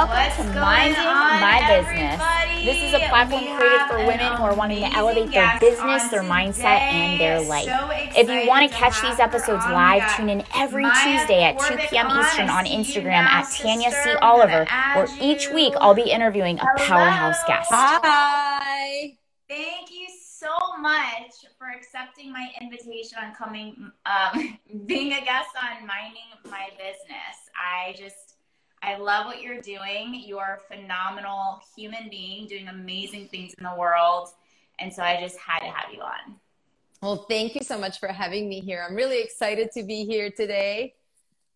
Welcome What's to Minding My Business. everybody? This is a platform created for women who are wanting to elevate their business, their mindset, and their life. So if you want to catch these episodes live, tune in every Maya Tuesday at 2 Corbic p.m. Eastern on Instagram at Tanya. C. Oliver, where each week I'll be interviewing a Hello. powerhouse guest. Hi. Thank you so much for accepting my invitation on coming, um, being a guest on Minding My Business. I just, I love what you're doing. You are a phenomenal human being doing amazing things in the world. And so I just had to have you on. Well, thank you so much for having me here. I'm really excited to be here today.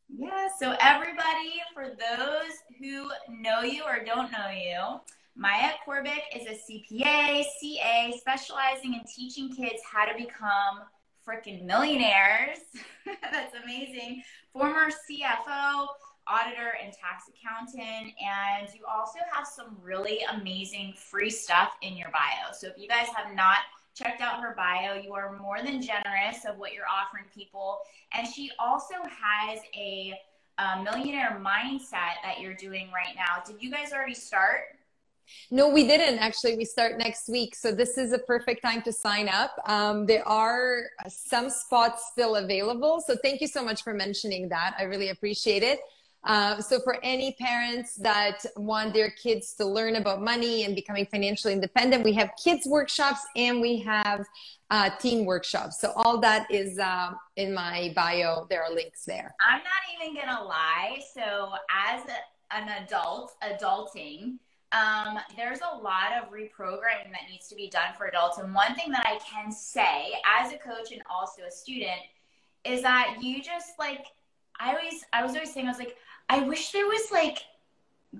Yeah, so everybody, for those who know you or don't know you, Maya Corbic is a CPA, CA, specializing in teaching kids how to become freaking millionaires. That's amazing. Former CFO, auditor, and tax accountant. And you also have some really amazing free stuff in your bio. So if you guys have not checked out her bio, you are more than generous of what you're offering people. And she also has a, a millionaire mindset that you're doing right now. Did you guys already start? No, we didn't actually. We start next week. So this is a perfect time to sign up. Um, there are some spots still available. So thank you so much for mentioning that. I really appreciate it. Uh, so for any parents that want their kids to learn about money and becoming financially independent, we have kids workshops and we have uh, teen workshops. So all that is um, in my bio. There are links there. I'm not even gonna lie. So as an adult, adulting, um, there's a lot of reprogramming that needs to be done for adults. And one thing that I can say as a coach and also a student is that you just like I always I was always saying I was like I wish there was like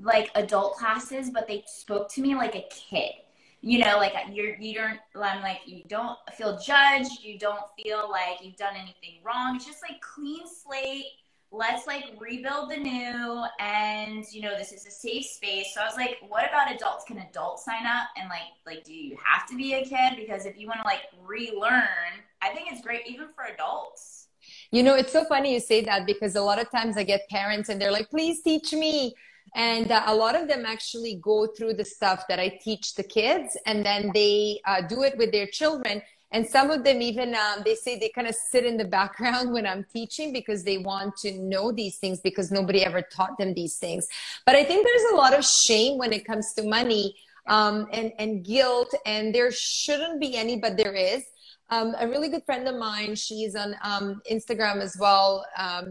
like adult classes, but they spoke to me like a kid. You know, like you're you don't I'm like you don't feel judged, you don't feel like you've done anything wrong. It's just like clean slate. Let's like rebuild the new and you know, this is a safe space. So I was like, what about adults? Can adults sign up and like like do you have to be a kid? Because if you want to like relearn, I think it's great even for adults. You know, it's so funny you say that because a lot of times I get parents and they're like, please teach me. And uh, a lot of them actually go through the stuff that I teach the kids and then they uh, do it with their children. And some of them even, um, they say they kind of sit in the background when I'm teaching because they want to know these things because nobody ever taught them these things. But I think there's a lot of shame when it comes to money um, and, and guilt. And there shouldn't be any, but there is. Um, a really good friend of mine, she's on um, Instagram as well. Um,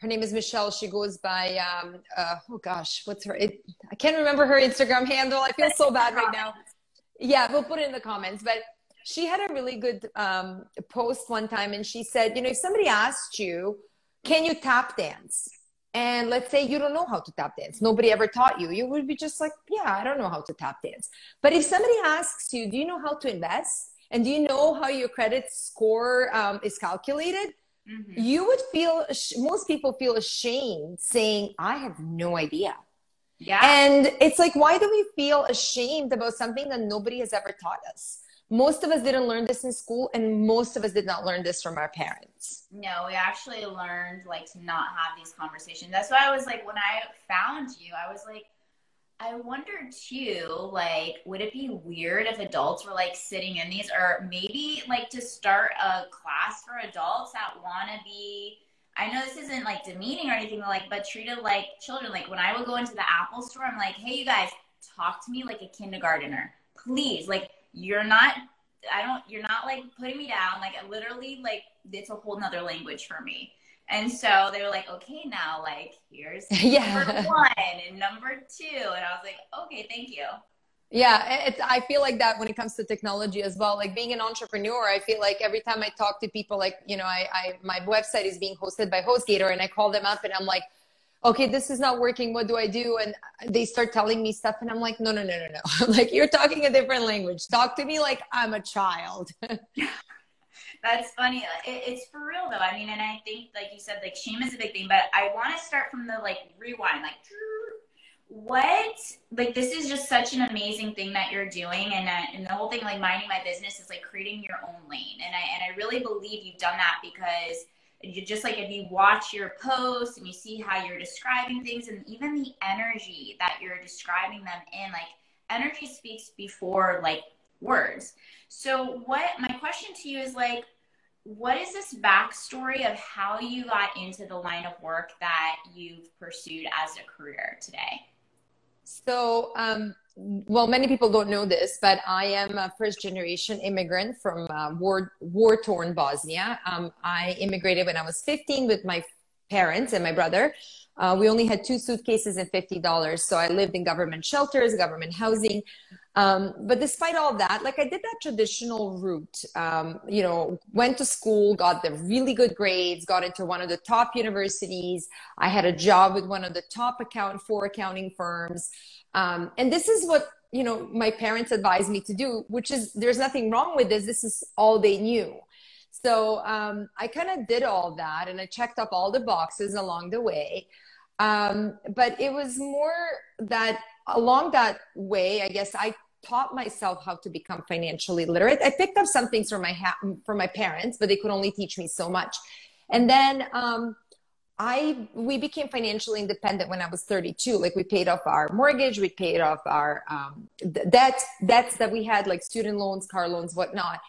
her name is Michelle. She goes by, um, uh, oh gosh, what's her? It, I can't remember her Instagram handle. I feel so bad right now. Yeah, we'll put it in the comments. But she had a really good um, post one time, and she said, you know, if somebody asked you, can you tap dance? And let's say you don't know how to tap dance, nobody ever taught you, you would be just like, yeah, I don't know how to tap dance. But if somebody asks you, do you know how to invest? And do you know how your credit score um, is calculated? Mm-hmm. You would feel, most people feel ashamed saying, I have no idea. Yeah. And it's like, why do we feel ashamed about something that nobody has ever taught us? Most of us didn't learn this in school, and most of us did not learn this from our parents. No, we actually learned like to not have these conversations. That's why I was like, when I found you, I was like, I wonder too, like, would it be weird if adults were like sitting in these, or maybe like to start a class for adults that want to be? I know this isn't like demeaning or anything, like, but treated like children. Like when I would go into the Apple store, I'm like, hey, you guys, talk to me like a kindergartner, please. Like, you're not, I don't, you're not like putting me down. Like, literally, like, it's a whole nother language for me. And so they were like, okay, now like here's yeah. number one and number two. And I was like, okay, thank you. Yeah, it's, I feel like that when it comes to technology as well. Like being an entrepreneur, I feel like every time I talk to people, like, you know, I, I my website is being hosted by HostGator and I call them up and I'm like, okay, this is not working. What do I do? And they start telling me stuff and I'm like, no, no, no, no, no. Like, you're talking a different language. Talk to me like I'm a child. That's funny. It, it's for real though. I mean, and I think, like you said, like shame is a big thing, but I want to start from the like rewind, like what, like this is just such an amazing thing that you're doing, and uh, and the whole thing, like minding my business, is like creating your own lane, and I and I really believe you've done that because you just like if you watch your posts and you see how you're describing things and even the energy that you're describing them in like energy speaks before like words so what my question to you is like what is this backstory of how you got into the line of work that you've pursued as a career today so um, well, many people don't know this, but I am a first generation immigrant from uh, war, war torn Bosnia. Um, I immigrated when I was 15 with my parents and my brother. Uh, we only had two suitcases and $50. So I lived in government shelters, government housing. Um, but despite all that, like I did that traditional route, um, you know, went to school, got the really good grades, got into one of the top universities. I had a job with one of the top account four accounting firms. Um, and this is what, you know, my parents advised me to do, which is there's nothing wrong with this. This is all they knew. So um, I kind of did all that and I checked up all the boxes along the way. Um, but it was more that along that way, I guess I taught myself how to become financially literate. I picked up some things from my ha- from my parents, but they could only teach me so much. And then um, I we became financially independent when I was 32. Like we paid off our mortgage, we paid off our um, debt debts that we had, like student loans, car loans, whatnot.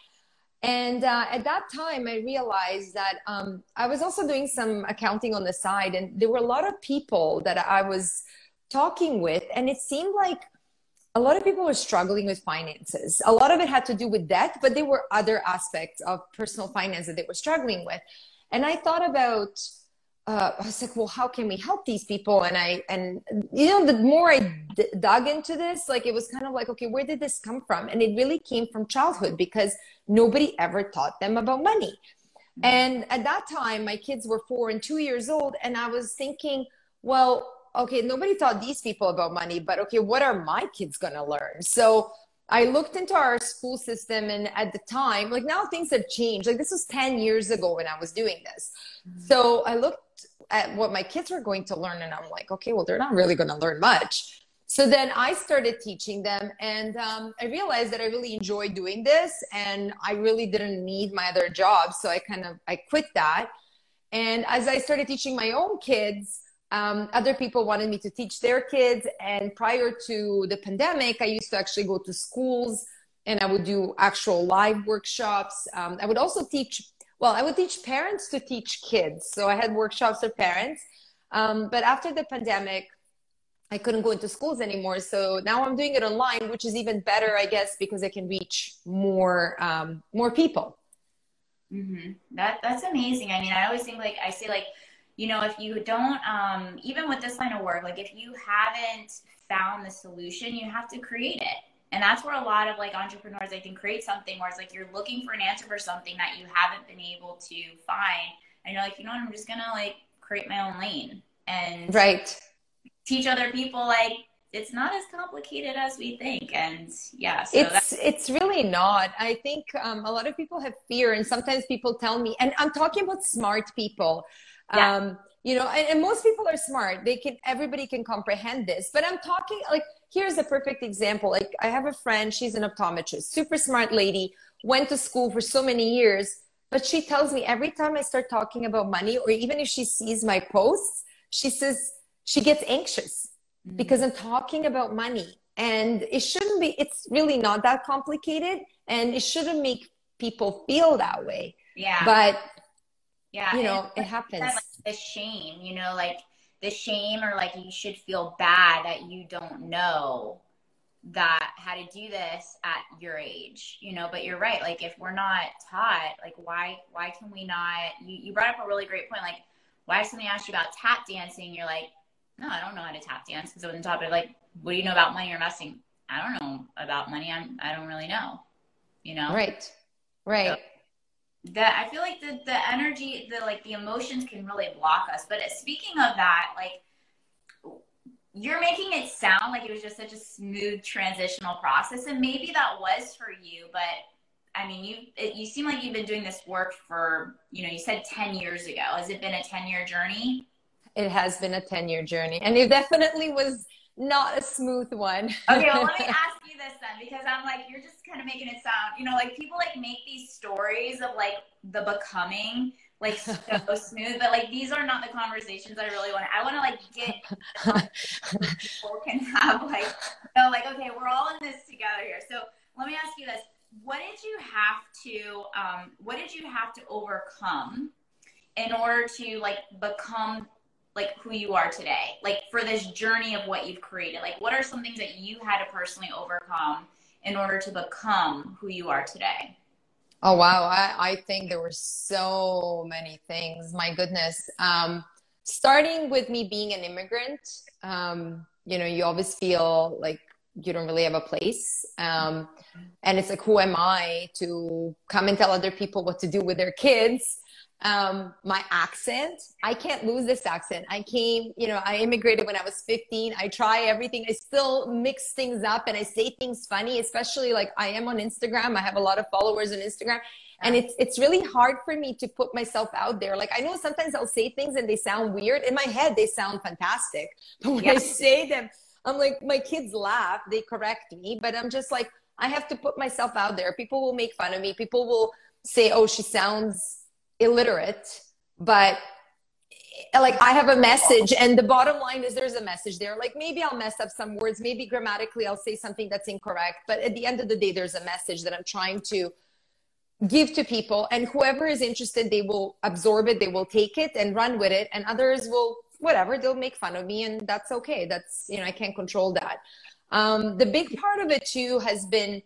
And uh, at that time, I realized that um, I was also doing some accounting on the side, and there were a lot of people that I was talking with, and it seemed like a lot of people were struggling with finances. A lot of it had to do with debt, but there were other aspects of personal finance that they were struggling with. And I thought about, uh, I was like, well, how can we help these people? And I, and you know, the more I d- dug into this, like it was kind of like, okay, where did this come from? And it really came from childhood because nobody ever taught them about money. And at that time, my kids were four and two years old, and I was thinking, well, okay, nobody taught these people about money, but okay, what are my kids going to learn? So I looked into our school system, and at the time, like now things have changed. Like this was 10 years ago when I was doing this. Mm-hmm. So I looked at what my kids were going to learn, and I'm like, okay, well, they're not really going to learn much. So then I started teaching them, and um, I realized that I really enjoyed doing this, and I really didn't need my other job. So I kind of I quit that. And as I started teaching my own kids, um, other people wanted me to teach their kids. And prior to the pandemic, I used to actually go to schools and I would do actual live workshops. Um, I would also teach, well, I would teach parents to teach kids. So I had workshops for parents. Um, but after the pandemic, I couldn't go into schools anymore. So now I'm doing it online, which is even better, I guess, because I can reach more um, more people. Mm-hmm. That that's amazing. I mean, I always think like I say like you know, if you don't, um, even with this line of work, like if you haven't found the solution, you have to create it. And that's where a lot of like entrepreneurs, I think, create something where it's like you're looking for an answer for something that you haven't been able to find. And you're like, you know what, I'm just gonna like create my own lane and right. teach other people like it's not as complicated as we think. And yeah so it's it's really not. I think um, a lot of people have fear and sometimes people tell me and i'm talking about smart people yeah. um, you know and, and most people are smart. They can everybody can comprehend this. But i'm talking like here's a perfect example. Like i have a friend. She's an optometrist. Super smart lady. Went to school for so many years. But she tells me every time i start talking about money or even if she sees my posts she says she gets anxious mm-hmm. because i'm talking about money. And it shouldn't be it's really not that complicated. And it shouldn't make people feel that way. Yeah. But yeah you know it happens like the shame you know like the shame or like you should feel bad that you don't know that how to do this at your age you know but you're right like if we're not taught like why why can we not you, you brought up a really great point like why if somebody asked you about tap dancing you're like no i don't know how to tap dance because i wasn't taught but like what do you know about money or investing? I don't know about money i'm i don't really know you know? Right right. So, that I feel like the the energy, the like the emotions can really block us. But uh, speaking of that, like you're making it sound like it was just such a smooth transitional process, and maybe that was for you. But I mean, you it, you seem like you've been doing this work for you know you said ten years ago. Has it been a ten year journey? It has been a ten year journey, and it definitely was not a smooth one. okay, well, let me ask you this then, because I'm like, you're just kind of making it sound, you know, like people like make these stories of like the becoming, like so smooth. But like these are not the conversations I really want. I want to like get people can have like you know, like okay, we're all in this together here. So let me ask you this: What did you have to um, What did you have to overcome in order to like become like who you are today? Like for this journey of what you've created. Like what are some things that you had to personally overcome in order to become who you are today? Oh wow, I, I think there were so many things. My goodness. Um, starting with me being an immigrant, um, you know, you always feel like you don't really have a place. Um, and it's like, who am I to come and tell other people what to do with their kids? Um, my accent. I can't lose this accent. I came, you know, I immigrated when I was 15. I try everything. I still mix things up and I say things funny, especially like I am on Instagram. I have a lot of followers on Instagram. And it's it's really hard for me to put myself out there. Like I know sometimes I'll say things and they sound weird. In my head, they sound fantastic. But when yeah. I say them, I'm like, my kids laugh, they correct me, but I'm just like, I have to put myself out there. People will make fun of me. People will say, oh, she sounds illiterate, but like I have a message and the bottom line is there's a message there. Like maybe I'll mess up some words, maybe grammatically I'll say something that's incorrect, but at the end of the day, there's a message that I'm trying to give to people and whoever is interested, they will absorb it, they will take it and run with it and others will whatever, they'll make fun of me and that's okay. That's, you know, I can't control that. Um, the big part of it too has been,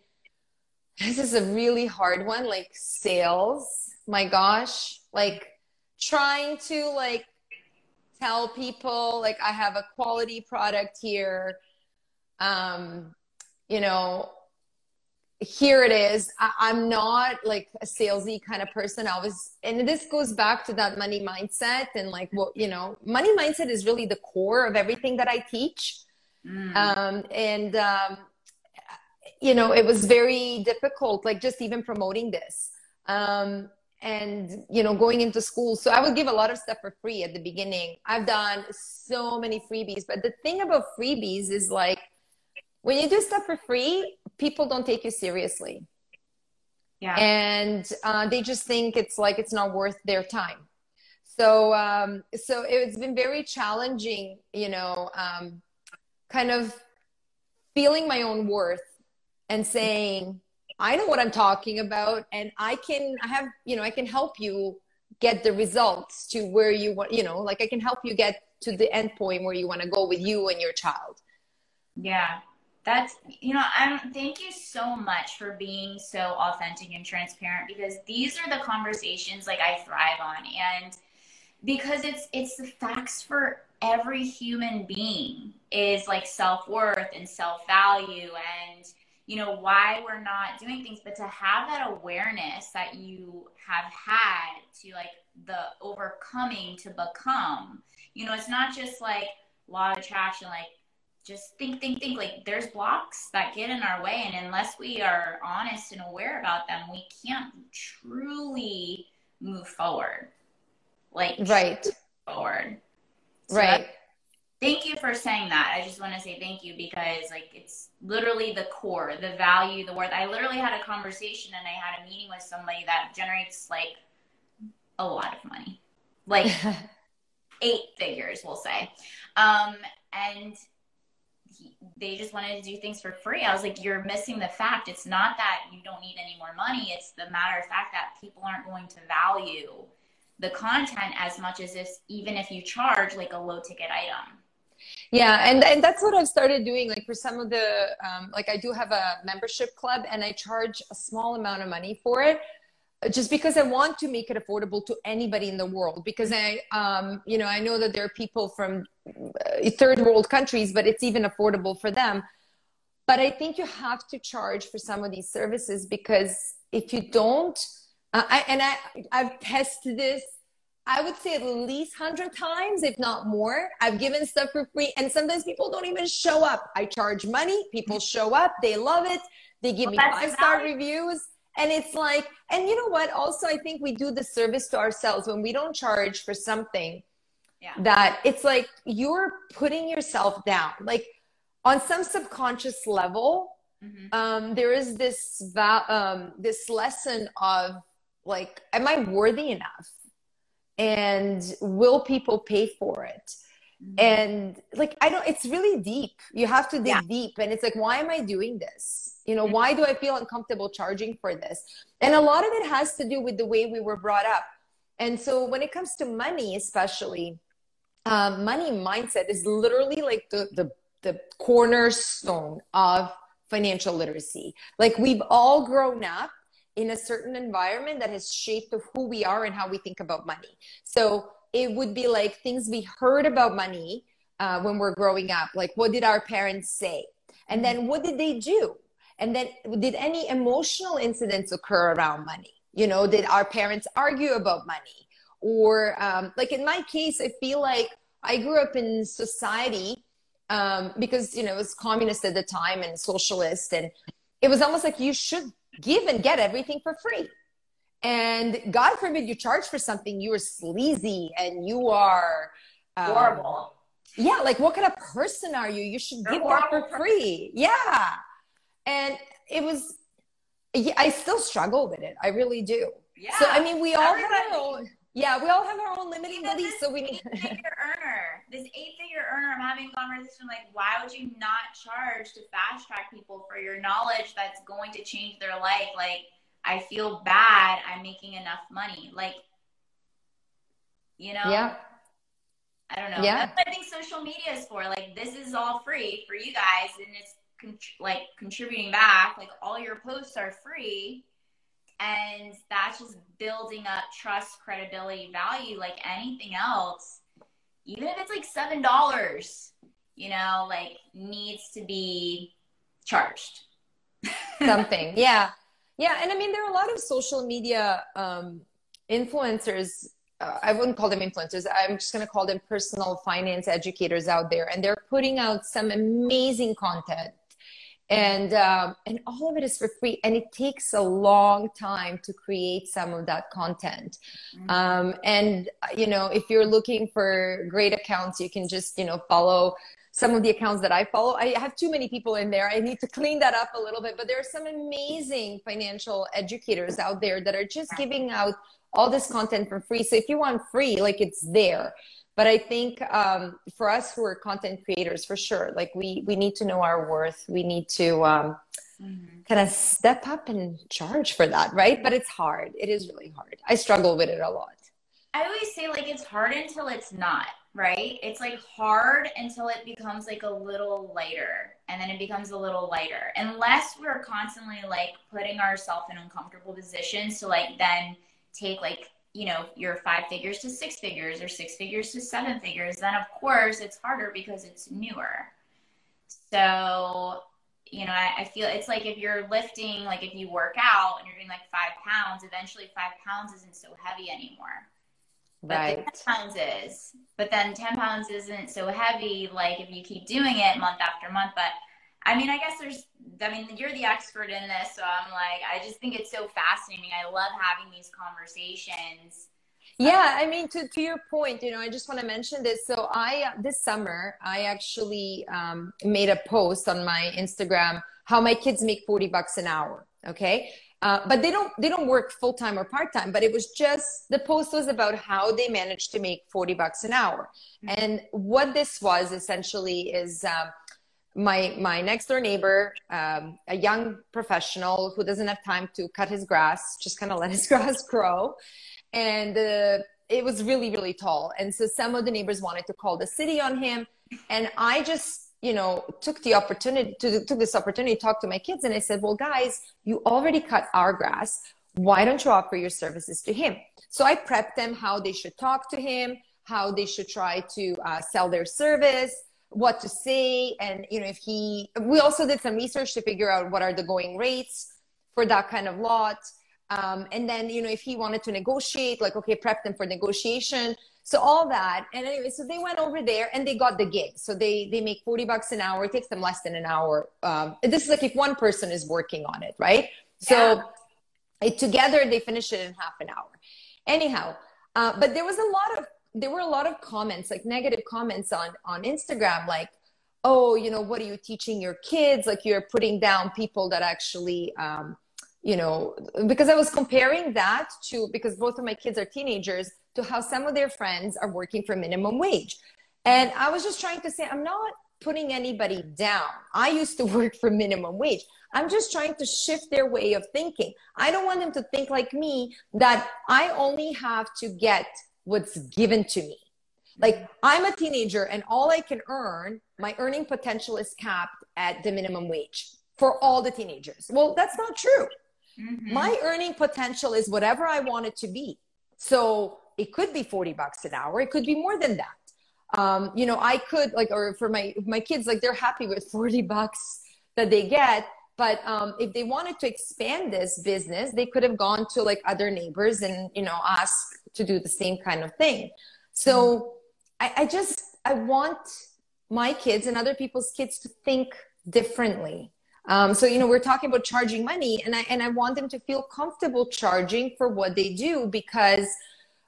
this is a really hard one, like sales. My gosh like trying to like tell people like i have a quality product here. Um you know here it is. I, am not like a salesy kind of person. I was and this goes back to that money mindset and like what you know money mindset is really the core of everything that i teach. Mm. um and um you know it was very difficult like just even promoting this um and you know going into school. So i would give a lot of stuff for free at the beginning. I've done so many freebies but the thing about freebies is like when you do stuff for free people don't take you seriously. Yeah. And uh, they just think it's like it's not worth their time. So um so it's been very challenging you know um kind of feeling my own worth and saying I know what I'm talking about and I can I have you know I can help you get the results to where you want you know like I can help you get to the end point where you want to go with you and your child. Yeah. That's you know, I'm thank you so much for being so authentic and transparent because these are the conversations like I thrive on and because it's it's the facts for every human being is like self-worth and self-value and you know why we're not doing things but to have that awareness that you have had to like the overcoming to become. You know it's not just like law of attraction like just think think think. Like there's blocks that get in our way and unless we are honest and aware about them we can't truly move forward. Like right. forward. So right thank you for saying that. I just want to say thank you because like it's literally the core, the value, the worth. I literally had a conversation and I had a meeting with somebody that generates like a lot of money, like eight figures, we'll say. Um, and he, they just wanted to do things for free. I was like, you're missing the fact. It's not that you don't need any more money. It's the matter of fact that people aren't going to value the content as much as if even if you charge like a low ticket item yeah and and that's what i've started doing like for some of the um, like i do have a membership club and i charge a small amount of money for it just because i want to make it affordable to anybody in the world because i um, you know i know that there are people from uh, third world countries but it's even affordable for them. But i think you have to charge for some of these services because if you don't uh, I, and I, I've tested this I would say at least 100 times, if not more. I've given stuff for free, and sometimes people don't even show up. I charge money, people show up, they love it, they give well, me five star reviews. And it's like, and you know what? Also, I think we do the service to ourselves when we don't charge for something yeah. that it's like you're putting yourself down. Like on some subconscious level, mm-hmm. um, there is this, va- um, this lesson of like, am I worthy enough? And will people pay for it? Mm-hmm. and like i don't it's really deep. You have to dig yeah. deep and it's like why am i doing this? You know why do i feel uncomfortable charging for this? And a lot of it has to do with the way we were brought up. And so when it comes to money especially um, money mindset is literally like the, the the cornerstone of financial literacy. Like we've all grown up in a certain environment that has shaped of who we are and how we think about money. So it would be like things we heard about money uh, when we're growing up. Like, what did our parents say? And then what did they do? And then did any emotional incidents occur around money? You know, did our parents argue about money? Or, um, like in my case, I feel like I grew up in society um, because, you know, it was communist at the time and socialist. And it was almost like you should give and get everything for free. And God forbid you charge for something, you are sleazy and you are um, horrible. Yeah, like what kind of person are you? You should You're give that for free. Yeah. And it was, yeah, I still struggle with it. I really do. Yeah. So, I mean, we all Everybody. have yeah, we all have our own limiting beliefs, so we need. eight-figure earner, this eight-figure earner. I'm having a conversation like, why would you not charge to fast track people for your knowledge that's going to change their life? Like, I feel bad. I'm making enough money. Like, you know. Yeah. I don't know. Yeah. That's what I think social media is for. Like, this is all free for you guys, and it's con- like contributing back. Like, all your posts are free and that's just building up trust credibility value like anything else. Even if it's like seven dollars you know like needs to be charged. Something. Yeah. Yeah and i mean there are a lot of social media um, influencers uh, i wouldn't call them influencers i'm just going to call them personal finance educators out there and they're putting out some amazing content and um, and all of it is for free and it takes a long time to create some of that content. Mm-hmm. um, and you know if you're looking for great accounts you can just you know follow some of the accounts that i follow. I have too many people in there. I need to clean that up a little bit but there are some amazing financial educators out there that are just giving out all this content for free. So if you want free like it's there but i think um, for us who are content creators for sure like we we need to know our worth. We need to um, mm-hmm. kind of step up and charge for that right? But it's hard. It is really hard. I struggle with it a lot. I always say like it's hard until it's not right? It's like hard until it becomes like a little lighter and then it becomes a little lighter. Unless we're constantly like putting ourselves in uncomfortable positions to like then take like you know your five figures to six figures or six figures to seven figures then of course it's harder because it's newer. So you know I, I, feel it's like if you're lifting like if you work out and you're doing like five pounds eventually five pounds isn't so heavy anymore. But right. 10 pounds is. But then 10 pounds isn't so heavy like if you keep doing it month after month but I mean, I guess there's, I mean, you're the expert in this. So I'm like, I just think it's so fascinating. I love having these conversations. Yeah, I mean, to, to your point, you know, I just want to mention this. So I, this summer, I actually um, made a post on my Instagram how my kids make 40 bucks an hour. Okay. Uh, but they don't they don't work full time or part time but it was just the post was about how they managed to make 40 bucks an hour mm-hmm. and what this was essentially is um, my my next door neighbor um, a young professional who doesn't have time to cut his grass just kind of let his grass grow. And uh, it was really really tall. And so some of the neighbors wanted to call the city on him. And i just you know took the opportunity to took this opportunity to talk to my kids. And i said well guys you already cut our grass. Why don't you offer your services to him? So i prepped them how they should talk to him how they should try to uh, sell their service what to say and you know if he we also did some research to figure out what are the going rates for that kind of lot. Um, and then you know if he wanted to negotiate like okay prep them for negotiation. So all that. And anyway so they went over there and they got the gig. So they they make 40 bucks an hour. It takes them less than an hour. Um, this is like if one person is working on it right? So yeah. it, together they finish it in half an hour. Anyhow uh, but there was a lot of there were a lot of comments like negative comments on on instagram like oh you know what are you teaching your kids like you're putting down people that actually um, you know because i was comparing that to because both of my kids are teenagers to how some of their friends are working for minimum wage. And I was just trying to say, I'm not putting anybody down. I used to work for minimum wage. I'm just trying to shift their way of thinking. I don't want them to think like me that I only have to get what's given to me. Like I'm a teenager and all I can earn, my earning potential is capped at the minimum wage for all the teenagers. Well, that's not true. Mm-hmm. My earning potential is whatever I want it to be. So it could be 40 bucks an hour. It could be more than that. Um, you know, I could like, or for my, my kids, like they're happy with 40 bucks that they get. But um, if they wanted to expand this business, they could have gone to like other neighbors and, you know, ask to do the same kind of thing. So I, I just, I want my kids and other people's kids to think differently. Um, so you know we're talking about charging money, and I and I want them to feel comfortable charging for what they do because,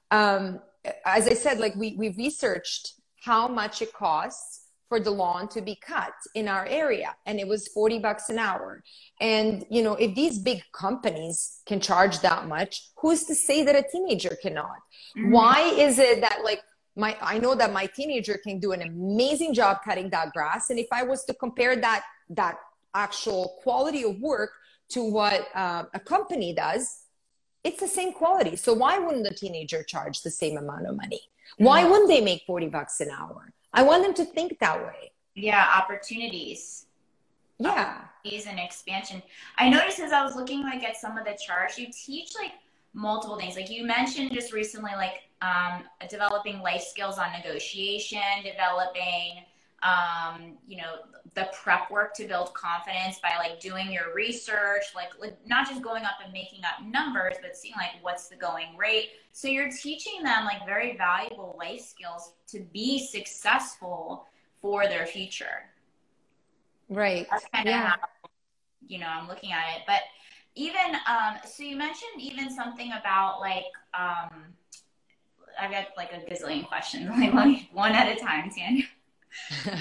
um, as I said, like we we researched how much it costs for the lawn to be cut in our area and it was 40 bucks an hour. And you know if these big companies can charge that much who's to say that a teenager cannot? Mm-hmm. why is it that like my i know that my teenager can do an amazing job cutting that grass and if i was to compare that that actual quality of work to what uh, a company does it's the same quality. So why wouldn't a teenager charge the same amount of money? Why mm-hmm. wouldn't they make 40 bucks an hour I want them to think that way. Yeah, opportunities. Yeah. Opportunities and expansion. I noticed as I was looking like at some of the charts, you teach like multiple things. Like you mentioned just recently, like um, developing life skills on negotiation, developing um, you know, the prep work to build confidence by like doing your research, like, like not just going up and making up numbers, but seeing like what's the going rate. So you're teaching them like very valuable life skills to be successful for their future. Right. That's kind yeah. of how, you know, I'm looking at it. But even, um, so you mentioned even something about like, um, I've got like a gazillion questions, like one at a time, Tanya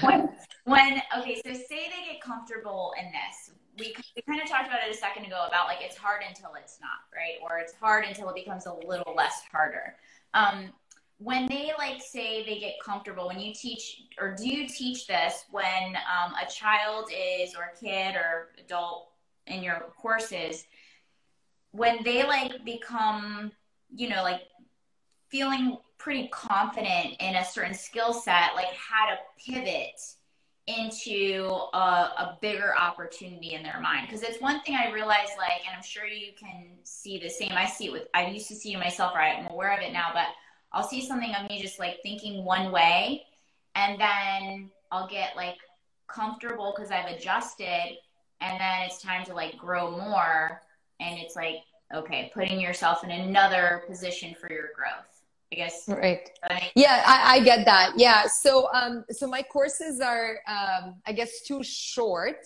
when, when okay, so say they get comfortable in this. We, we kind of talked about it a second ago about like it's hard until it's not, right? Or it's hard until it becomes a little less harder. Um, when they like say they get comfortable, when you teach or do you teach this when um, a child is or kid or adult in your courses, when they like become, you know, like feeling pretty confident in a certain skill set, like how to pivot into a, a bigger opportunity in their mind. Because it's one thing I realize, like, and I'm sure you can see the same. I see it with, I used to see it myself, right? I'm aware of it now, but I'll see something of me just like thinking one way, and then I'll get like comfortable because I've adjusted, and then it's time to like grow more. And it's like, okay, putting yourself in another position for your growth. I guess. Right. Yeah, I, I, get that. Yeah. So, um, so my courses are, um, I guess, too short.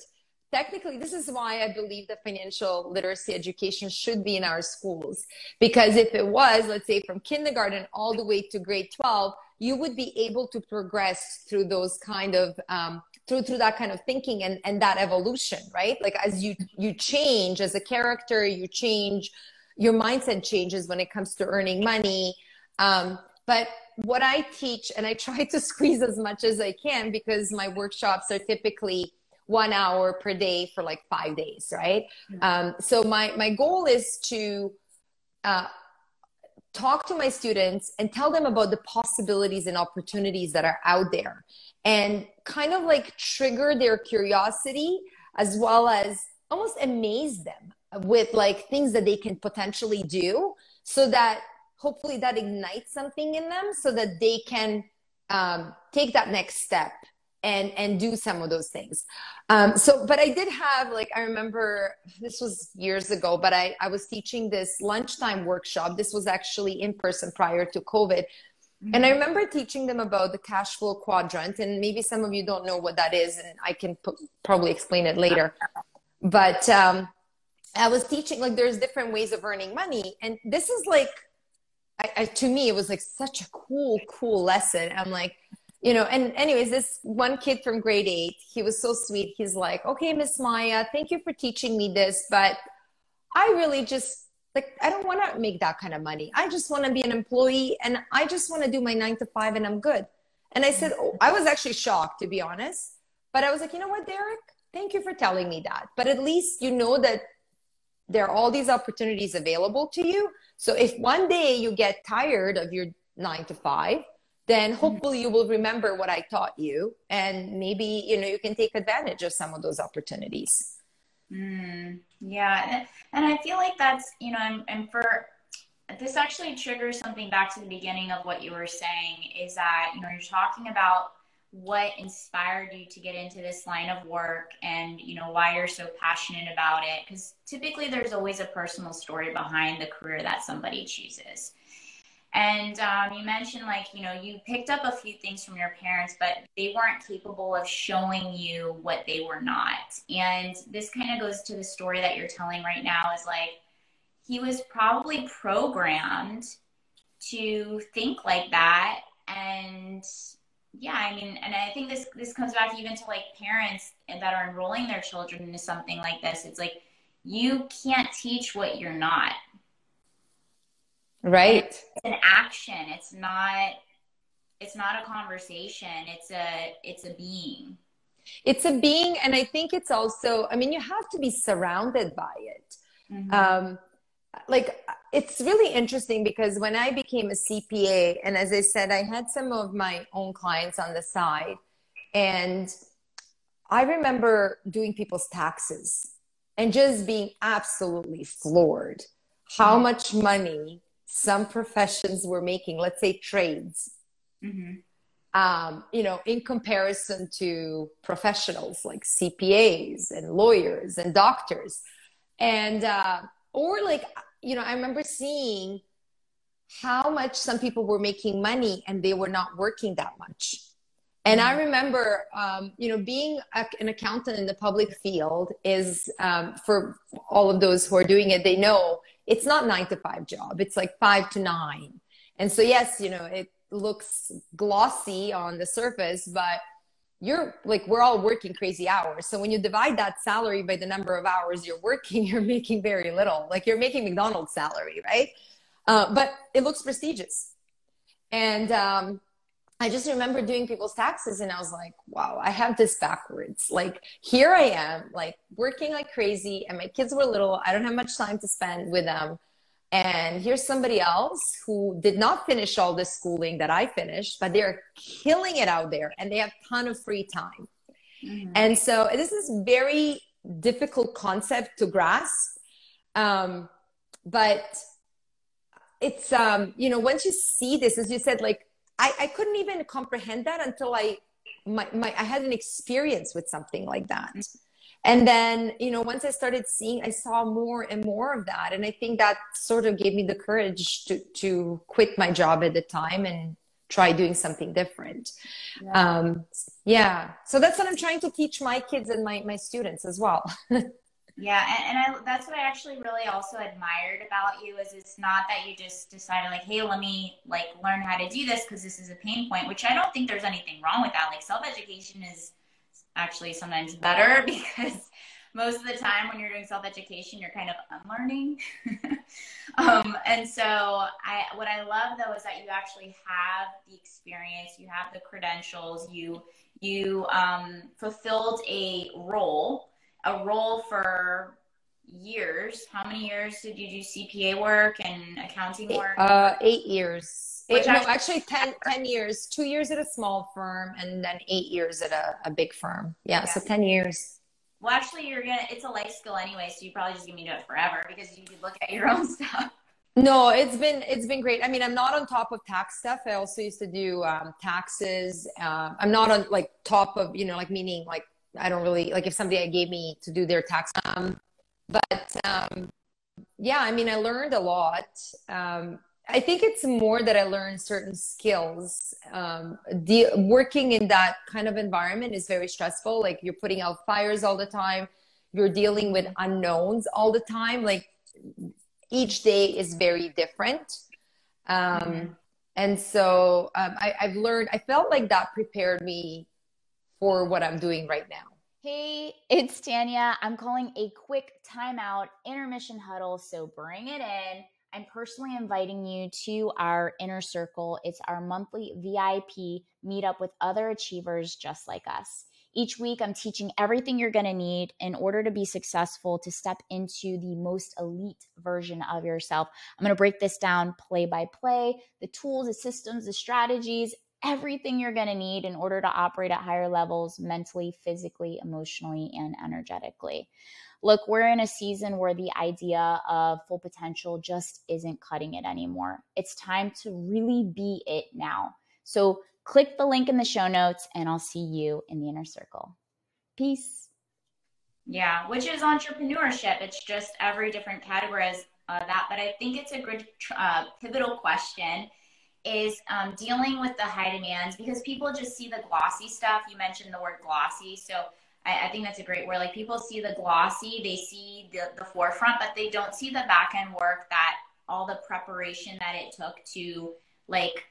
Technically, this is why I believe that financial literacy education should be in our schools. Because if it was, let's say, from kindergarten all the way to grade 12, you would be able to progress through those kind of um, through through that kind of thinking and and that evolution right like as you you change as a character you change your mindset changes when it comes to earning money um, but what I teach, and I try to squeeze as much as I can because my workshops are typically one hour per day for like five days, right? Mm-hmm. Um, so my my goal is to uh, talk to my students and tell them about the possibilities and opportunities that are out there, and kind of like trigger their curiosity as well as almost amaze them with like things that they can potentially do, so that hopefully that ignites something in them so that they can um, take that next step and and do some of those things. Um, so but i did have like i remember this was years ago but i i was teaching this lunchtime workshop. This was actually in person prior to covid. Mm-hmm. and i remember teaching them about the cash flow quadrant and maybe some of you don't know what that is and i can p- probably explain it later. But um, i was teaching like there's different ways of earning money and this is like I, I, to me, it was like such a cool, cool lesson. I'm like, you know, and anyways, this one kid from grade eight, he was so sweet. He's like, okay, Miss Maya, thank you for teaching me this, but I really just like I don't want to make that kind of money. I just want to be an employee and I just want to do my nine to five and I'm good. And I said, oh, I was actually shocked to be honest. But I was like, you know what, Derek? Thank you for telling me that. But at least you know that there are all these opportunities available to you. So if one day you get tired of your nine to five, then hopefully you will remember what I taught you. And maybe, you know, you can take advantage of some of those opportunities. Mm, yeah. And I feel like that's, you know, and, and for this actually triggers something back to the beginning of what you were saying is that, you know, you're talking about what inspired you to get into this line of work and you know why you're so passionate about it? Because typically there's always a personal story behind the career that somebody chooses. And um, you mentioned like you know you picked up a few things from your parents but they weren't capable of showing you what they were not. And this kind of goes to the story that you're telling right now is like he was probably programmed to think like that and yeah, I mean, and I think this this comes back even to like parents that are enrolling their children into something like this. It's like you can't teach what you're not. Right. It's an action. It's not it's not a conversation. It's a it's a being. It's a being and I think it's also I mean you have to be surrounded by it. Mm-hmm. Um like it's really interesting because when I became a CPA, and as I said, I had some of my own clients on the side, and I remember doing people's taxes and just being absolutely floored how mm-hmm. much money some professions were making, let's say trades. Mm-hmm. Um, you know, in comparison to professionals like CPAs and lawyers and doctors. And, uh, or like you know, I remember seeing how much some people were making money and they were not working that much. And I mm. remember, um, you know, being a, an accountant in the public field is um, for all of those who are doing it, they know it's not nine to five job. It's like five to nine. And so, yes, you know, it looks glossy on the surface, but you're like we're all working crazy hours. So when you divide that salary by the number of hours you're working you're making very little. Like you're making mcdonald's salary right? Uh, but it looks prestigious. And um, i just remember doing people's taxes and i was like wow i have this backwards. Like here i am like working like crazy and my kids were little. I don't have much time to spend with them and here's somebody else who did not finish all the schooling that I finished, but they're killing it out there and they have a ton of free time. Mm-hmm. And so this is very difficult concept to grasp. Um, but it's, um, you know, once you see this, as you said, like, I, I couldn't even comprehend that until I, my, my, I had an experience with something like that. Mm-hmm and then you know once i started seeing i saw more and more of that. And i think that sort of gave me the courage to to quit my job at the time and try doing something different. Yeah. um yeah. So that's what i'm trying to teach my kids and my my students as well. Yeah and, and I, that's what i actually really also admired about you is it's not that you just decided like hey let me like learn how to do this because this is a pain point which i don't think there's anything wrong with that. Like self-education is actually sometimes better because most of the time when you're doing self-education you're kind of unlearning. Um, and so i what i love though is that you actually have the experience you have the credentials you you um, fulfilled a role a role for years. How many years did you do cpa work and accounting work? Uh, eight years Eight, no, actually 10, 10, years, two years at a small firm and then eight years at a, a big firm. Yeah, yeah, so 10 years. Well, actually, you're going to, it's a life skill anyway, so you probably just give me do it forever because you could look at your own stuff. No, it's been it's been great. I mean, I'm not on top of tax stuff. I also used to do um, taxes. Uh, I'm not on like top of you know like meaning like I don't really like if somebody gave me to do their tax. Um, but um, yeah, I mean, I learned a lot. Um, I think it's more that I learned certain skills. Um, the working in that kind of environment is very stressful. Like you're putting out fires all the time. You're dealing with unknowns all the time. Like each day is very different. Um, mm-hmm. And so um, I, I've learned, I felt like that prepared me for what I'm doing right now. Hey, it's Tanya. I'm calling a quick timeout intermission huddle, so bring it in. I'm personally inviting you to our inner circle. It's our monthly VIP meetup with other achievers just like us. Each week, I'm teaching everything you're going to need in order to be successful to step into the most elite version of yourself. I'm going to break this down play by play the tools, the systems, the strategies, everything you're going to need in order to operate at higher levels mentally, physically, emotionally, and energetically. Look, we're in a season where the idea of full potential just isn't cutting it anymore. It's time to really be it now. So, click the link in the show notes, and I'll see you in the inner circle. Peace. Yeah, which is entrepreneurship. It's just every different category is uh, that. But I think it's a good uh, pivotal question is um, dealing with the high demands because people just see the glossy stuff. You mentioned the word glossy. So I, I, think that's a great word. Like people see the glossy, they see the, the forefront, but they don't see the back end work that all the preparation that it took to like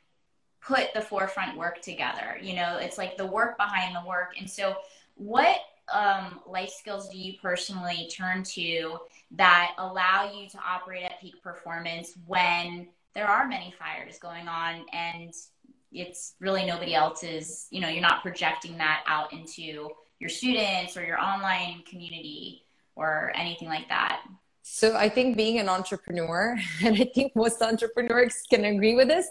put the forefront work together. You know, it's like the work behind the work. And so what um, life skills do you personally turn to that allow you to operate at peak performance when there are many fires going on and it's really nobody else's you know you're not projecting that out into your students or your online community or anything like that? So i think being an entrepreneur and i think most entrepreneurs can agree with this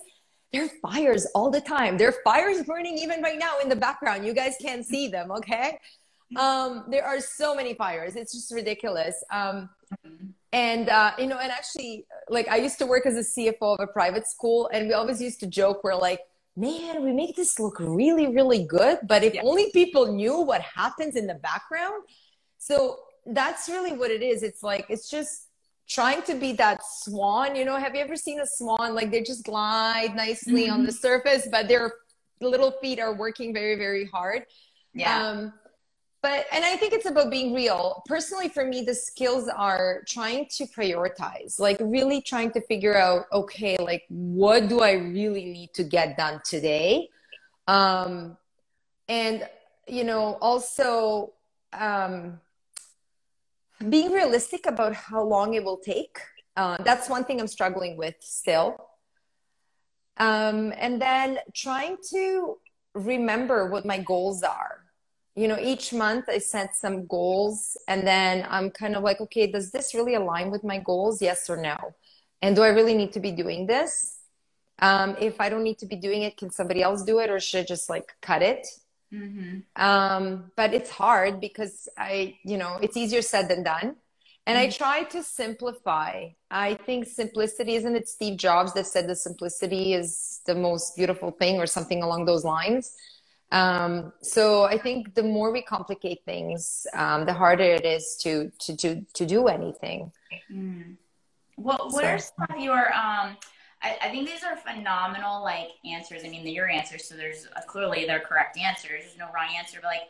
there are fires all the time. There are fires burning even right now in the background. You guys can't see them okay? Um, there are so many fires. It's just ridiculous. Um, and uh, you know and actually like i used to work as a cfo of a private school and we always used to joke we're like man we make this look really really good but if yeah. only people knew what happens in the background. So that's really what it is. It's like it's just trying to be that swan you know? Have you ever seen a swan? Like they just glide nicely mm-hmm. on the surface but their little feet are working very very hard. Yeah. Um, but and i think it's about being real. Personally for me the skills are trying to prioritize like really trying to figure out okay like what do i really need to get done today? Um and you know also um being realistic about how long it will take. Uh, that's one thing i'm struggling with still. Um and then trying to remember what my goals are you know each month i set some goals and then i'm kind of like okay does this really align with my goals? Yes or no? And do i really need to be doing this? Um, if i don't need to be doing it can somebody else do it or should I just like cut it? Mm-hmm. um, but it's hard because i you know it's easier said than done. And mm-hmm. i try to simplify. I think simplicity isn't it steve jobs that said the simplicity is the most beautiful thing or something along those lines um, so I think the more we complicate things, um, the harder it is to to to to do anything. Mm. What What so. are some of your um? I, I, think these are phenomenal like answers. I mean, they're your answers, so there's uh, clearly they're correct answers. There's no wrong answer, but like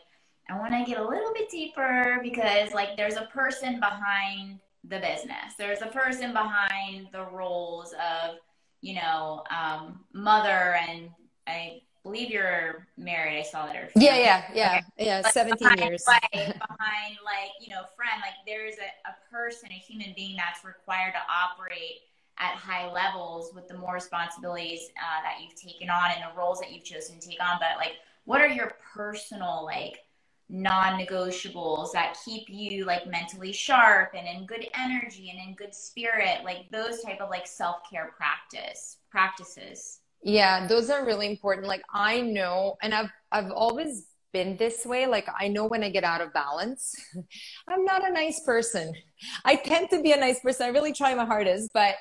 I want to get a little bit deeper because like there's a person behind the business. There's a person behind the roles of you know um, mother and I believe you're married. I saw that. Or yeah, yeah, yeah, okay. yeah. 17 behind, years. behind, like, you know, friend, like there's a, a person, a human being that's required to operate at high levels with the more responsibilities uh, that you've taken on and the roles that you've chosen to take on. But like, what are your personal, like, non-negotiables that keep you like mentally sharp and in good energy and in good spirit like those type of like self-care practice practices yeah, those are really important. Like I know, and I've I've always been this way. Like I know when I get out of balance. I'm not a nice person. I tend to be a nice person. I really try my hardest, but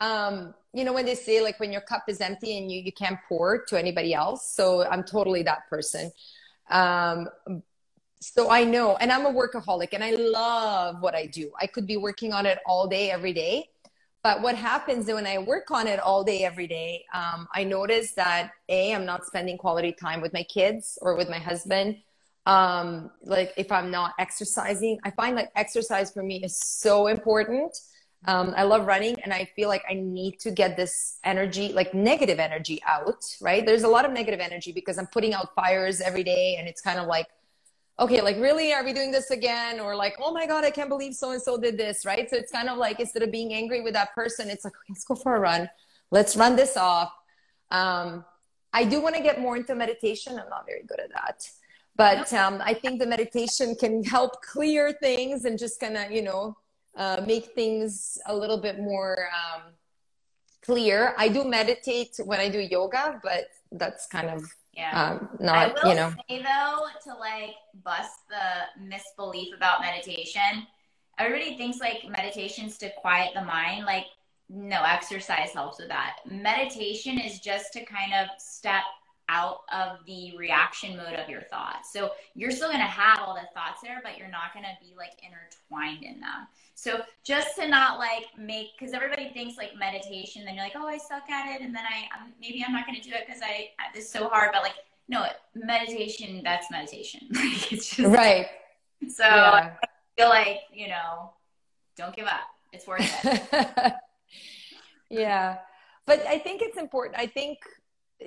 um, you know when they say like when your cup is empty and you you can't pour to anybody else. So I'm totally that person. Um, so I know, and I'm a workaholic, and I love what I do. I could be working on it all day, every day but what happens when I work on it all day, every day, um, I notice that A, I'm not spending quality time with my kids or with my husband. Um, like if I'm not exercising, I find like exercise for me is so important. Um, I love running and I feel like I need to get this energy, like negative energy out, right? There's a lot of negative energy because I'm putting out fires every day and it's kind of like okay, like really, are we doing this again? Or like, oh my God, I can't believe so and so did this, right? So it's kind of like instead of being angry with that person, it's like, okay, let's go for a run. Let's run this off. Um, I do want to get more into meditation. I'm not very good at that. But um, I think the meditation can help clear things and just kind of, you know, uh, make things a little bit more um, clear. I do meditate when I do yoga, but that's kind of yeah. Um, not, I will you know. say though, to like bust the misbelief about meditation, everybody thinks like meditation's to quiet the mind. Like, no, exercise helps with that. Meditation is just to kind of step out of the reaction mode of your thoughts. So you're still going to have all the thoughts there, but you're not going to be like intertwined in them. So just to not like make, because everybody thinks like meditation, then you're like, oh, I suck at it, and then I I'm, maybe I'm not going to do it because I this is so hard. But like, no, meditation, that's meditation. it's just right. So yeah. I feel like you know, don't give up. It's worth it. yeah, but I think it's important. I think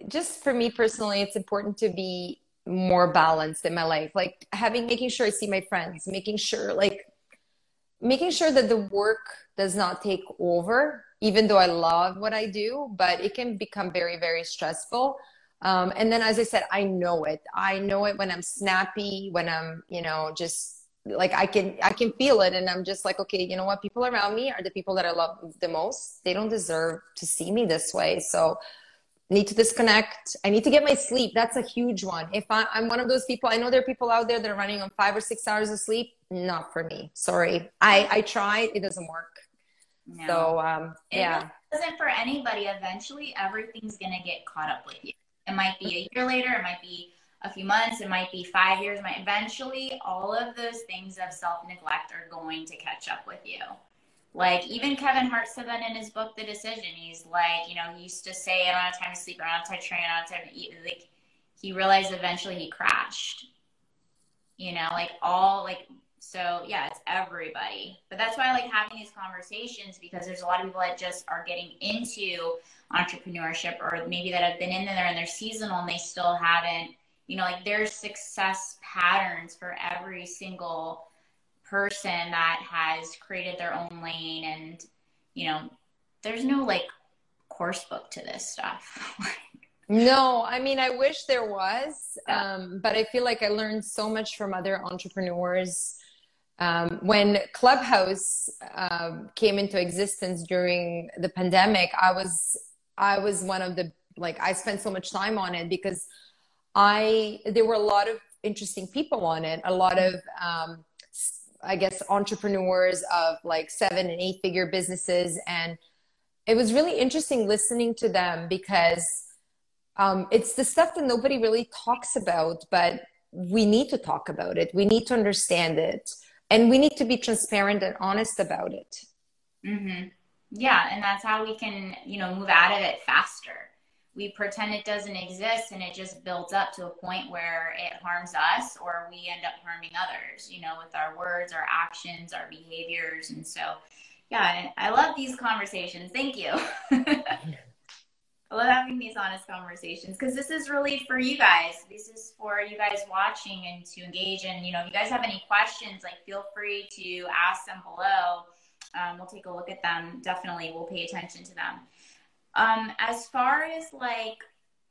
just for me personally, it's important to be more balanced in my life. Like having, making sure I see my friends, making sure, like, making sure that the work does not take over, even though I love what I do, but it can become very, very stressful. Um, and then, as I said, I know it. I know it when I'm snappy, when I'm, you know, just like I can, I can feel it, and I'm just like, okay, you know what? People around me are the people that I love the most. They don't deserve to see me this way. So need to disconnect. I need to get my sleep. That's a huge one. If I, am one of those people, I know there are people out there that are running on five or six hours of sleep. Not for me. Sorry. I, I tried. It doesn't work. No. So, um, yeah. It doesn't for anybody. Eventually, everything's going to get caught up with you. It might be a year later. It might be a few months. It might be five years. Might eventually, all of those things of self neglect are going to catch up with you. Like even Kevin Hart said that in his book, The Decision. He's like, you know, he used to say, I don't have time to sleep, I don't have time to train, I don't have time to eat. Like he realized eventually he crashed. You know, like all like so yeah, it's everybody. But that's why I like having these conversations because there's a lot of people that just are getting into entrepreneurship or maybe that have been in there and they're seasonal and they still haven't, you know, like there's success patterns for every single person that has created their own lane and you know there's no like course book to this stuff. No i mean i wish there was um, but i feel like i learned so much from other entrepreneurs um, when clubhouse uh, came into existence during the pandemic i was i was one of the like i spent so much time on it because i there were a lot of interesting people on it a lot of um, I guess, entrepreneurs of like seven and eight figure businesses. And it was really interesting listening to them because um, it's the stuff that nobody really talks about, but we need to talk about it. We need to understand it. And we need to be transparent and honest about it. Mm-hmm. Yeah. And that's how we can, you know, move out of it faster we pretend it doesn't exist and it just builds up to a point where it harms us or we end up harming others, you know, with our words, our actions, our behaviors. And so, yeah, I love these conversations. Thank you. I love having these honest conversations because this is really for you guys. This is for you guys watching and to engage. And, you know, if you guys have any questions, like feel free to ask them below. Um, we'll take a look at them. Definitely, we'll pay attention to them. Um, as far as like,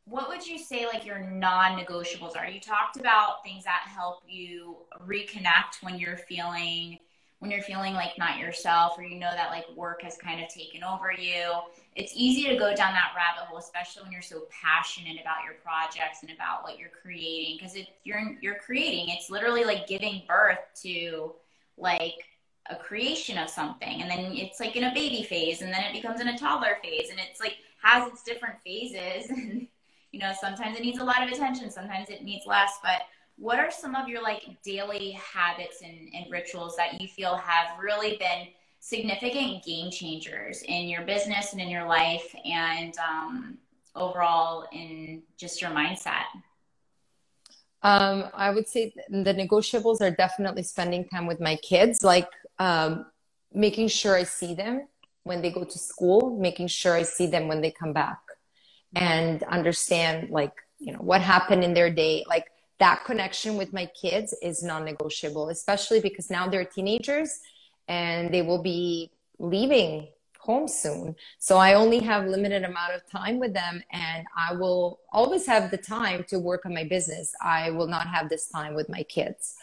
what would you say like your non-negotiables are? You talked about things that help you reconnect when you're feeling when you're feeling like not yourself or you know that like work has kind of taken over you. It's easy to go down that rabbit hole, especially when you're so passionate about your projects and about what you're creating. Because you're you're creating, it's literally like giving birth to like a creation of something and then it's like in a baby phase and then it becomes in a toddler phase and it's like has its different phases and you know sometimes it needs a lot of attention sometimes it needs less but what are some of your like daily habits and, and rituals that you feel have really been significant game changers in your business and in your life and um, overall in just your mindset um, I would say the negotiables are definitely spending time with my kids. Like um, making sure I see them when they go to school, making sure I see them when they come back, and understand like you know what happened in their day, like that connection with my kids is non-negotiable especially because now they're teenagers and they will be leaving home soon. So i only have limited amount of time with them and i will always have the time to work on my business. I will not have this time with my kids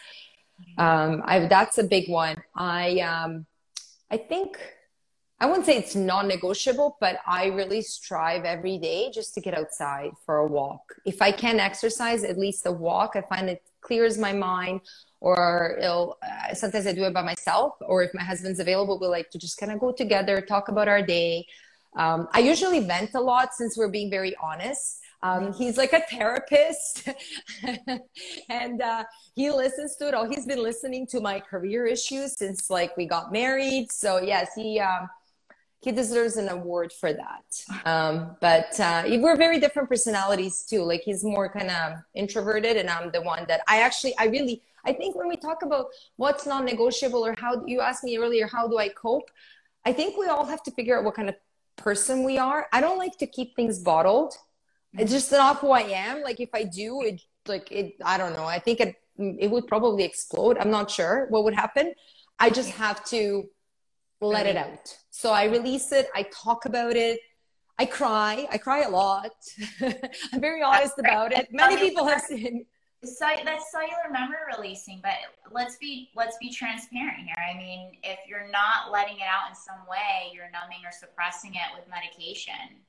um, I, that's a big one i um, i think I wouldn't say it's non-negotiable, but I really strive every day just to get outside for a walk. If I can exercise, at least a walk, I find it clears my mind. Or it'll, uh, sometimes I do it by myself, or if my husband's available, we like to just kind of go together, talk about our day. Um, I usually vent a lot since we're being very honest. Um, he's like a therapist and uh, he listens to it all. He's been listening to my career issues since like we got married. So yes, he, um, he deserves an award for that. Um, but uh, we're very different personalities too. Like he's more kind of introverted, and I'm the one that I actually, I really, I think when we talk about what's non-negotiable or how you asked me earlier, how do I cope? I think we all have to figure out what kind of person we are. I don't like to keep things bottled. It's just not who I am. Like if I do, it like it. I don't know. I think it it would probably explode. I'm not sure what would happen. I just have to let it out. So I release it, I talk about it, I cry, I cry a lot. I'm very honest about it. Many people have seen that's cellular memory releasing but let's be let's be transparent here i mean if you're not letting it out in some way you're numbing or suppressing it with medication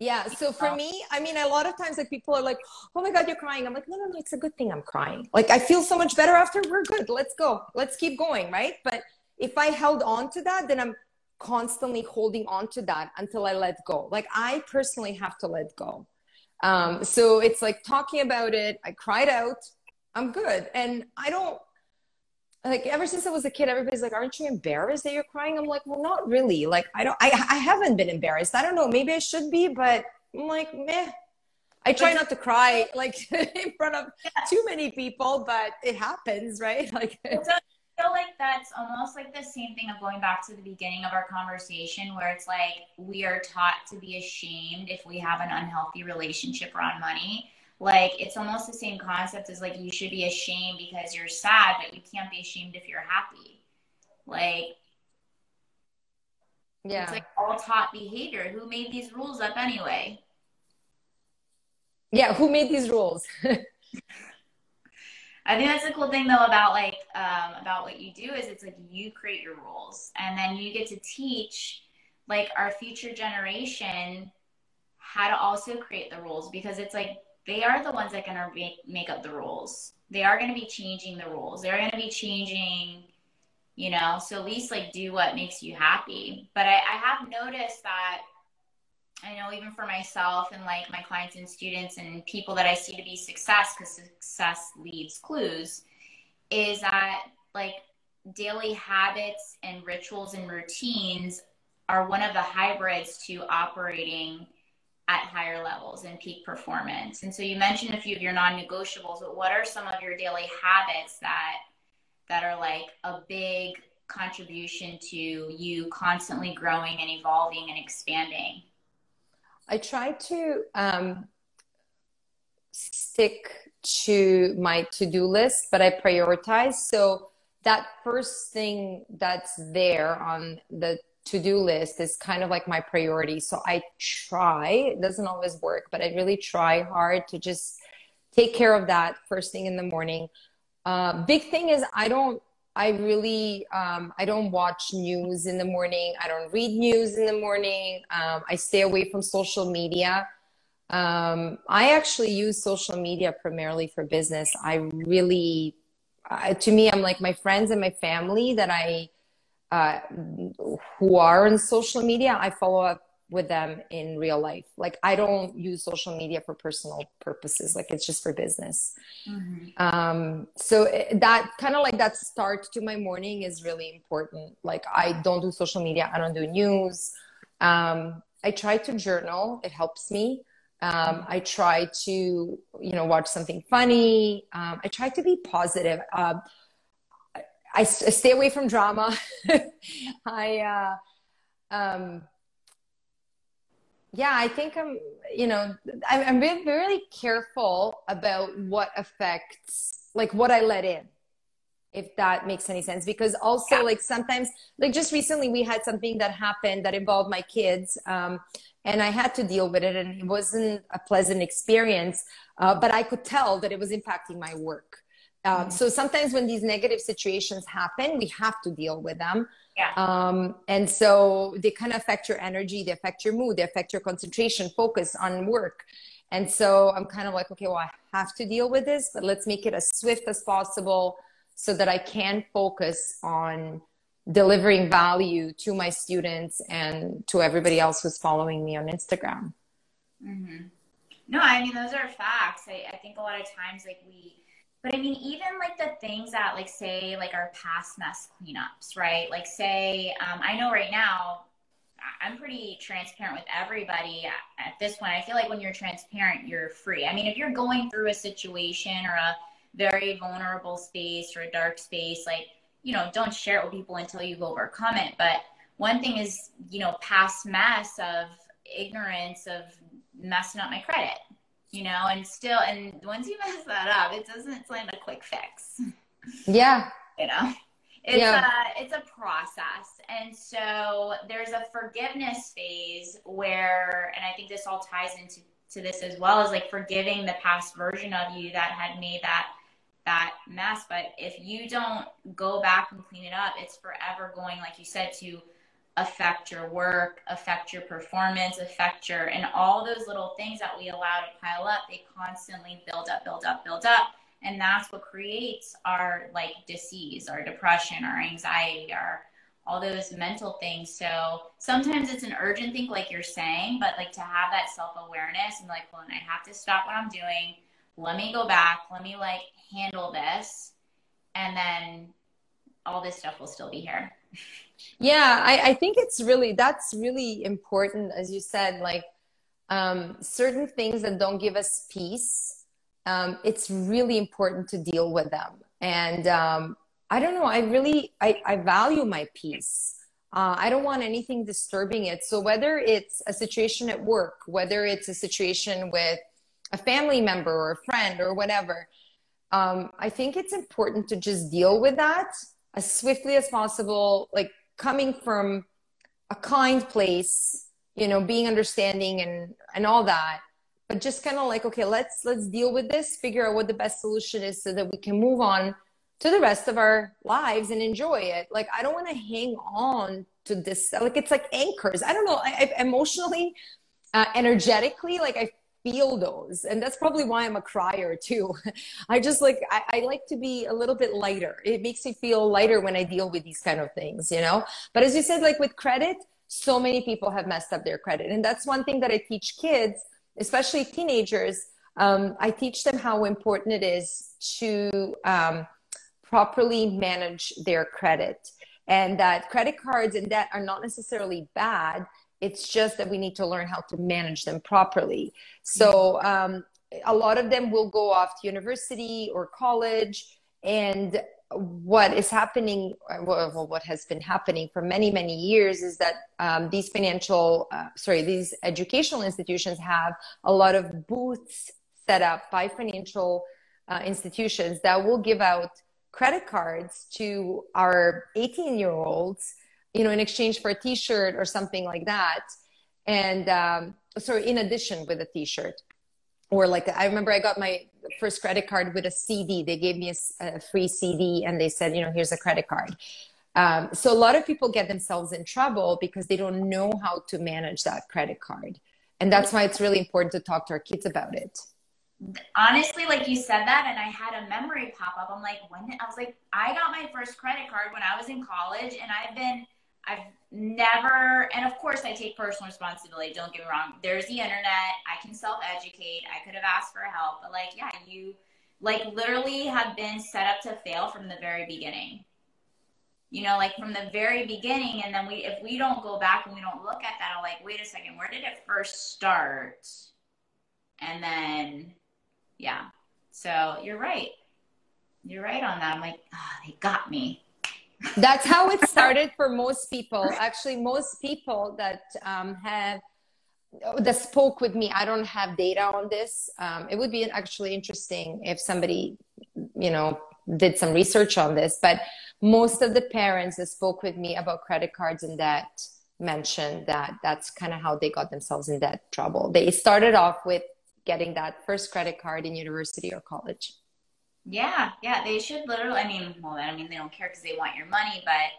yeah so for me i mean a lot of times like people are like oh my god you're crying i'm like no no no it's a good thing i'm crying like i feel so much better after we're good let's go let's keep going right but if I held on to that, then I'm constantly holding on to that until I let go. Like I personally have to let go. Um, so it's like talking about it. I cried out. I'm good. And I don't like ever since I was a kid, everybody's like, aren't you embarrassed that you're crying? I'm like, well, not really. Like I don't, I, I haven't been embarrassed. I don't know. Maybe I should be, but I'm like, meh. I try not to cry like in front of too many people, but it happens, right? Like feel like that's almost like the same thing of going back to the beginning of our conversation where it's like we are taught to be ashamed if we have an unhealthy relationship around money like it's almost the same concept as like you should be ashamed because you're sad but you can't be ashamed if you're happy. Like yeah. it's like all taught behavior. Who made these rules up anyway? Yeah who made these rules? I think that's the cool thing though about like um, about what you do is it's like you create your rules and then you get to teach like our future generation how to also create the rules because it's like they are the ones that are gonna make, make up the rules. They are gonna be changing the rules. They're gonna be changing, you know. So at least like do what makes you happy. But I, I have noticed that I know even for myself and like my clients and students and people that I see to be success, because success leaves clues, is that like daily habits and rituals and routines are one of the hybrids to operating at higher levels and peak performance. And so you mentioned a few of your non-negotiables, but what are some of your daily habits that that are like a big contribution to you constantly growing and evolving and expanding? I try to um, stick to my to do list, but I prioritize. So that first thing that's there on the to do list is kind of like my priority. So I try, it doesn't always work, but I really try hard to just take care of that first thing in the morning. Uh, big thing is I don't I really um, I don't watch news in the morning. I don't read news in the morning. Um, I stay away from social media. Um, I actually use social media primarily for business. I really, uh, to me, I'm like my friends and my family that I uh, who are on social media. I follow up with them in real life. Like I don't use social media for personal purposes. Like it's just for business. Mm-hmm. Um, so it, that kind of like that start to my morning is really important. Like I don't do social media. I don't do news. Um, I try to journal. It helps me. Um, I try to, you know, watch something funny. Um, I try to be positive. Uh, I, I, stay away from drama. I, uh, um, yeah i think i'm you know i'm, I'm really, really careful about what affects like what i let in if that makes any sense because also yeah. like sometimes like just recently we had something that happened that involved my kids um, and i had to deal with it and it wasn't a pleasant experience uh, but i could tell that it was impacting my work um, mm-hmm. so sometimes when these negative situations happen we have to deal with them yeah. Um, and so they kind of affect your energy, they affect your mood, they affect your concentration, focus on work. And so I'm kind of like, okay, well, I have to deal with this, but let's make it as swift as possible so that I can focus on delivering value to my students and to everybody else who's following me on Instagram. Mm-hmm. No, I mean, those are facts. I, I think a lot of times, like, we, but I mean, even like the things that, like, say, like our past mess cleanups, right? Like, say, um, I know right now, I'm pretty transparent with everybody at this point. I feel like when you're transparent, you're free. I mean, if you're going through a situation or a very vulnerable space or a dark space, like, you know, don't share it with people until you've overcome it. But one thing is, you know, past mess of ignorance of messing up my credit you know, and still, and once you mess that up, it doesn't, it's like a quick fix. Yeah. you know, it's yeah. a, it's a process. And so there's a forgiveness phase where, and I think this all ties into, to this as well as like forgiving the past version of you that had made that that mess but if you don't go back and clean it up it's forever going like you said to affect your work, affect your performance, affect your, and all those little things that we allow to pile up, they constantly build up, build up, build up. And that's what creates our like disease, our depression, our anxiety, our all those mental things. So sometimes it's an urgent thing, like you're saying, but like to have that self awareness and like, well, I have to stop what I'm doing. Let me go back. Let me like handle this. And then all this stuff will still be here. Yeah I, I think it's really that's really important as you said like um, certain things that don't give us peace um, it's really important to deal with them. And um, i don't know i really i, I value my peace. Uh, i don't want anything disturbing it. So whether it's a situation at work whether it's a situation with a family member or a friend or whatever um, i think it's important to just deal with that as swiftly as possible like coming from a kind place you know being understanding and and all that but just kind of like okay let's let's deal with this figure out what the best solution is so that we can move on to the rest of our lives and enjoy it. Like i don't want to hang on to this like it's like anchors. I don't know I, I emotionally uh, energetically like i feel those. And that's probably why i'm a crier too. I just like I, I, like to be a little bit lighter. It makes me feel lighter when i deal with these kind of things you know? But as you said like with credit so many people have messed up their credit. And that's one thing that i teach kids especially teenagers. Um, i teach them how important it is to um, properly manage their credit. And that credit cards and debt are not necessarily bad it's just that we need to learn how to manage them properly. So um, a lot of them will go off to university or college, and what is happening, well, what has been happening for many, many years is that um, these financial, uh, sorry, these educational institutions have a lot of booths set up by financial uh, institutions that will give out credit cards to our 18 year olds you know, in exchange for a T-shirt or something like that. And um, sorry, in addition with a T-shirt, or like I remember I got my first credit card with a CD. They gave me a, a free CD, and they said, you know, here's a credit card. Um, so a lot of people get themselves in trouble because they don't know how to manage that credit card, and that's why it's really important to talk to our kids about it honestly, like you said that, and I had a memory pop up. I'm like, when I was like, I got my first credit card when I was in college, and I've been I've never, and of course, I take personal responsibility. Don't get me wrong. There's the internet. I can self educate. I could have asked for help, but like, yeah, you like literally have been set up to fail from the very beginning. You know, like from the very beginning, and then we, if we don't go back and we don't look at that, I'm like, wait a second, where did it first start? And then, yeah. So you're right. You're right on that. I'm like, oh, they got me that's how it started for most people actually most people that um, have that spoke with me. I don't have data on this. Um, it would be actually interesting if somebody, you know, did some research on this. But most of the parents that spoke with me about credit cards and debt mentioned that that's kind of how they got themselves in debt trouble. They started off with getting that first credit card in university or college. Yeah, yeah, they should literally. I mean, well, I mean, they don't care because they want your money, but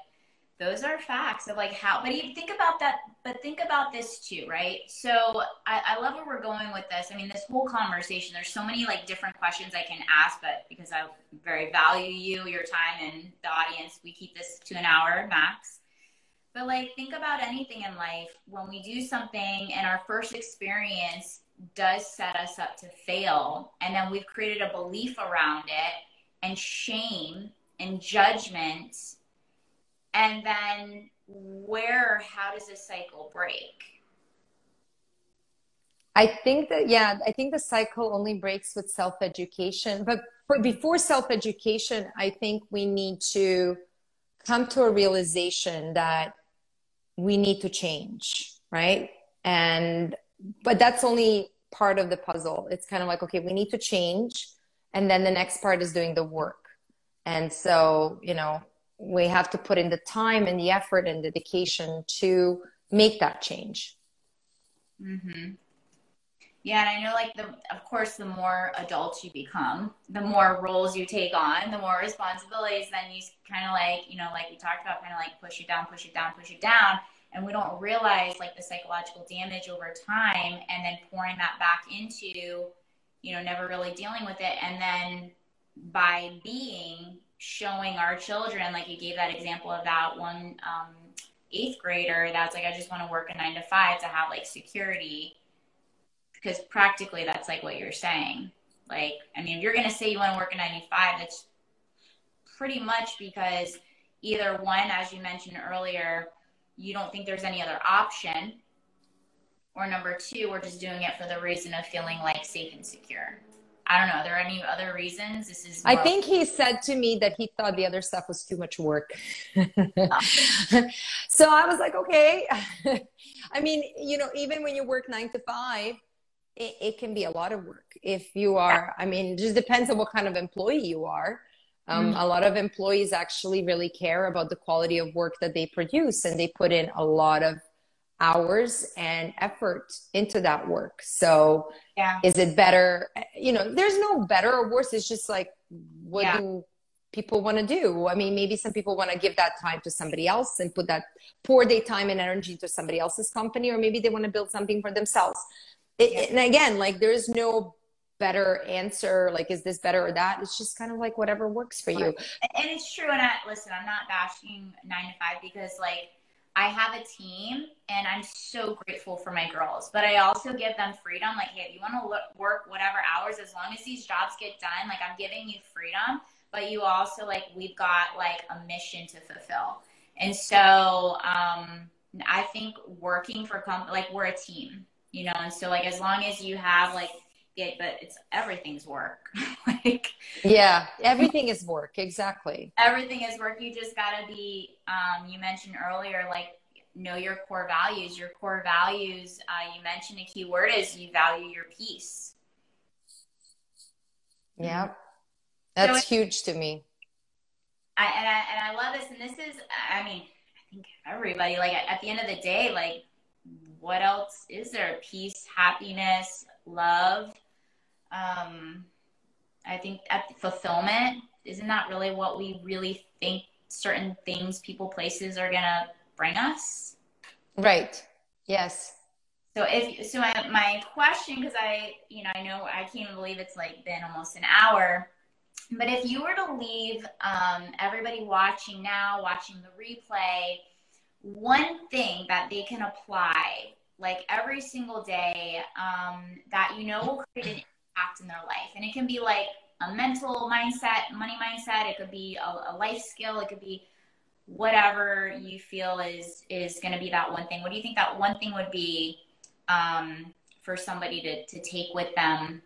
those are facts of like how but you think about that but think about this too right? So I, I love where we're going with this. I mean this whole conversation there's so many like different questions i can ask but because i very value you your time and the audience we keep this to an hour max. But like think about anything in life. When we do something and our first experience does set us up to fail and then we've created a belief around it and shame and judgment. And then where how does this cycle break? I think that yeah i think the cycle only breaks with self-education. But for, before self-education i think we need to come to a realization that we need to change right? And but that's only part of the puzzle it's kind of like okay we need to change and then the next part is doing the work and so you know we have to put in the time and the effort and dedication to make that change. Mm-hmm. Yeah, and I know, like the, of course, the more adults you become, the more roles you take on, the more responsibilities. Then you kind of like, you know, like we talked about, kind of like push it down, push it down, push it down, and we don't realize like the psychological damage over time, and then pouring that back into, you know, never really dealing with it, and then by being showing our children, like you gave that example of that one um, eighth grader that's like, I just want to work a nine to five to have like security. Because practically that's like what you're saying. Like, I mean, if you're going to say you want to work a 95, that's pretty much because either one, as you mentioned earlier, you don't think there's any other option, or number two, we're just doing it for the reason of feeling like safe and secure. I don't know. Are there any other reasons? This is. I think he said to me that he thought the other stuff was too much work. so I was like, okay. I mean, you know, even when you work nine to five, it, it can be a lot of work. If you are, I mean, it just depends on what kind of employee you are. Um, mm-hmm. A lot of employees actually really care about the quality of work that they produce, and they put in a lot of hours and effort into that work. So, yeah. is it better? You know, there's no better or worse. It's just like, what yeah. do people want to do? I mean, maybe some people want to give that time to somebody else and put that, pour their time and energy to somebody else's company, or maybe they want to build something for themselves. It, yeah. And again, like, there's no better answer like is this better or that it's just kind of like whatever works for you and it's true and i listen i'm not bashing nine to five because like I have a team and I'm so grateful for my girls, but I also give them freedom. Like, hey, if you want to work whatever hours, as long as these jobs get done, like I'm giving you freedom, but you also like, we've got like a mission to fulfill. And so, um, I think working for company, like we're a team, you know, and so like, as long as you have like it, but it's everything's work. like yeah, everything is work. Exactly. Everything is work. You just gotta be. Um, you mentioned earlier, like know your core values. Your core values. Uh, you mentioned a key word is you value your peace. Yeah, that's so huge to me. I, and I and I love this. And this is, I mean, I think everybody like at the end of the day, like what else is there? Peace, happiness, love. Um, I think at fulfillment isn't that really what we really think certain things, people, places are gonna bring us? Right. Yes. So if so, my my question because I you know I know I can't believe it's like been almost an hour. But if you were to leave um, everybody watching now, watching the replay, one thing that they can apply like every single day um, that you know will create an impact in their life. And it can be like a mental mindset, money mindset. It could be a, a life skill. It could be whatever you feel is is going to be that one thing. What do you think that one thing would be um, for somebody to to take with them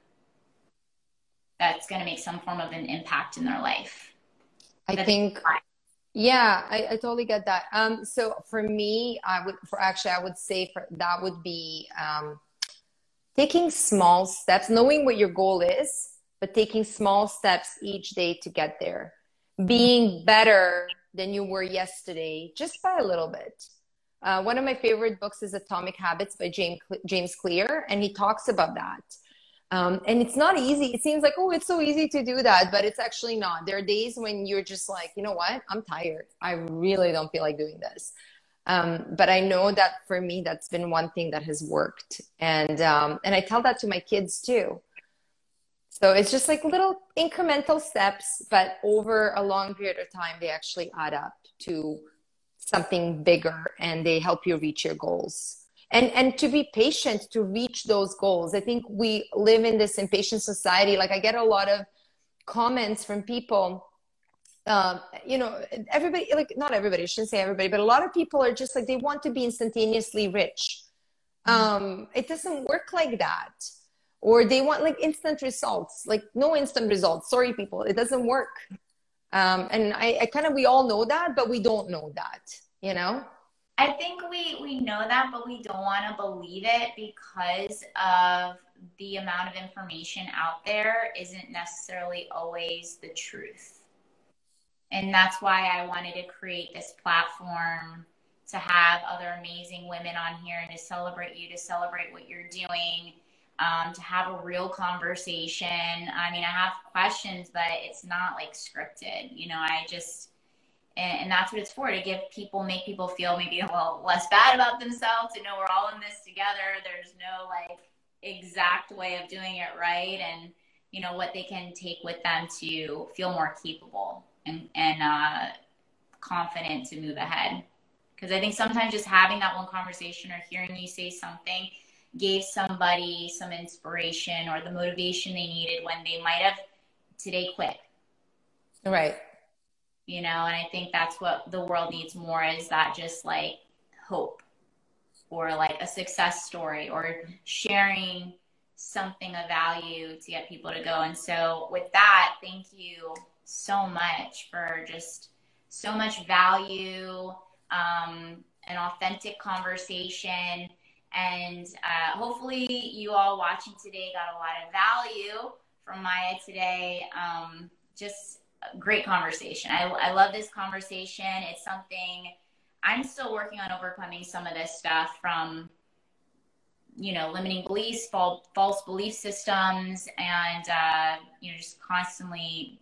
that's going to make some form of an impact in their life? I think Yeah, I, I totally get that. Um, so for me, I would, for actually, I would say for that would be um, taking small steps, knowing what your goal is, but taking small steps each day to get there. Being better than you were yesterday, just by a little bit. Uh, one of my favorite books is Atomic Habits by James James Clear, and he talks about that. Um, and it's not easy. It seems like, oh, it's so easy to do that, but it's actually not. There are days when you're just like, you know what? I'm tired. I really don't feel like doing this. Um, but I know that for me, that's been one thing that has worked. And, um, and I tell that to my kids too. So it's just like little incremental steps, but over a long period of time, they actually add up to something bigger and they help you reach your goals and and to be patient to reach those goals. I think we live in this impatient society. Like i get a lot of comments from people um, you know everybody like not everybody I shouldn't say everybody but a lot of people are just like they want to be instantaneously rich. Um, it doesn't work like that. Or they want like instant results like no instant results. Sorry people it doesn't work. Um, and I, I kind of we all know that but we don't know that you know I think we we know that, but we don't want to believe it because of the amount of information out there isn't necessarily always the truth. And that's why I wanted to create this platform to have other amazing women on here and to celebrate you, to celebrate what you're doing, um, to have a real conversation. I mean, I have questions, but it's not like scripted. You know, I just and, and, that's what it's for to give people make people feel maybe a little less bad about themselves to know we're all in this together. There's no like exact way of doing it right and you know what they can take with them to feel more capable and and uh, confident to move ahead. Because i think sometimes just having that one conversation or hearing you say something gave somebody some inspiration or the motivation they needed when they might have today quit. Right you know and i think that's what the world needs more is that just like hope or like a success story or sharing something of value to get people to go. And so with that thank you so much for just so much value um, an authentic conversation. And uh, hopefully you all watching today got a lot of value from maya today. Um, just great conversation. I, I love this conversation. It's something I'm still working on overcoming some of this stuff from, you know, limiting beliefs, false, false belief systems, and, uh, you know, just constantly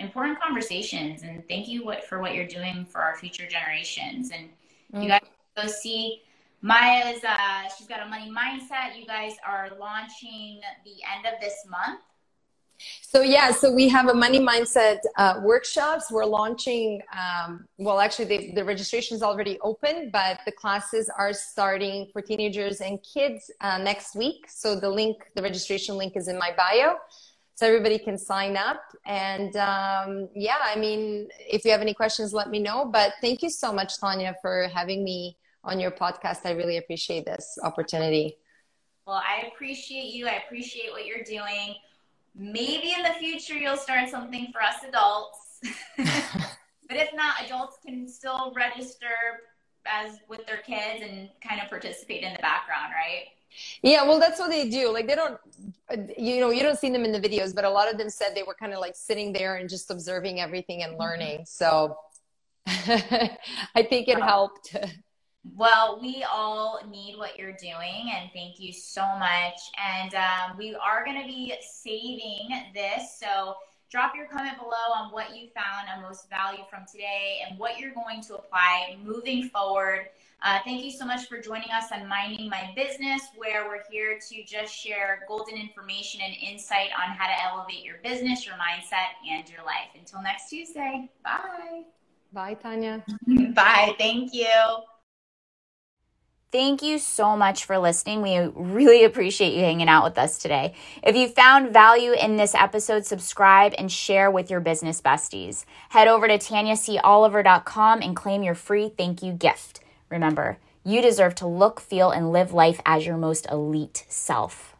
important conversations. And thank you what, for what you're doing for our future generations. And mm-hmm. you guys go see Maya's, uh, she's got a money mindset. You guys are launching the end of this month. So yeah, so we have a money mindset uh, workshops. We're launching. Um, well, actually, the, the registration is already open, but the classes are starting for teenagers and kids uh, next week. So the link, the registration link, is in my bio, so everybody can sign up. And um, yeah, I mean, if you have any questions, let me know. But thank you so much, Tanya, for having me on your podcast. I really appreciate this opportunity. Well, I appreciate you. I appreciate what you're doing maybe in the future you'll start something for us adults. but if not, adults can still register as with their kids and kind of participate in the background, right? Yeah, well, that's what they do. Like they don't, you know, you don't see them in the videos, but a lot of them said they were kind of like sitting there and just observing everything and learning. Mm-hmm. So I think it helped. Well, we all need what you're doing, and thank you so much. And um, we are going to be saving this. So drop your comment below on what you found a most value from today and what you're going to apply moving forward. Uh, thank you so much for joining us on Minding My Business, where we're here to just share golden information and insight on how to elevate your business, your mindset, and your life. Until next Tuesday, bye. Bye, Tanya. bye. Thank you. Thank you so much for listening. We really appreciate you hanging out with us today. If you found value in this episode, subscribe and share with your business besties. Head over to tanyacoliver.com and claim your free thank you gift. Remember, you deserve to look, feel, and live life as your most elite self.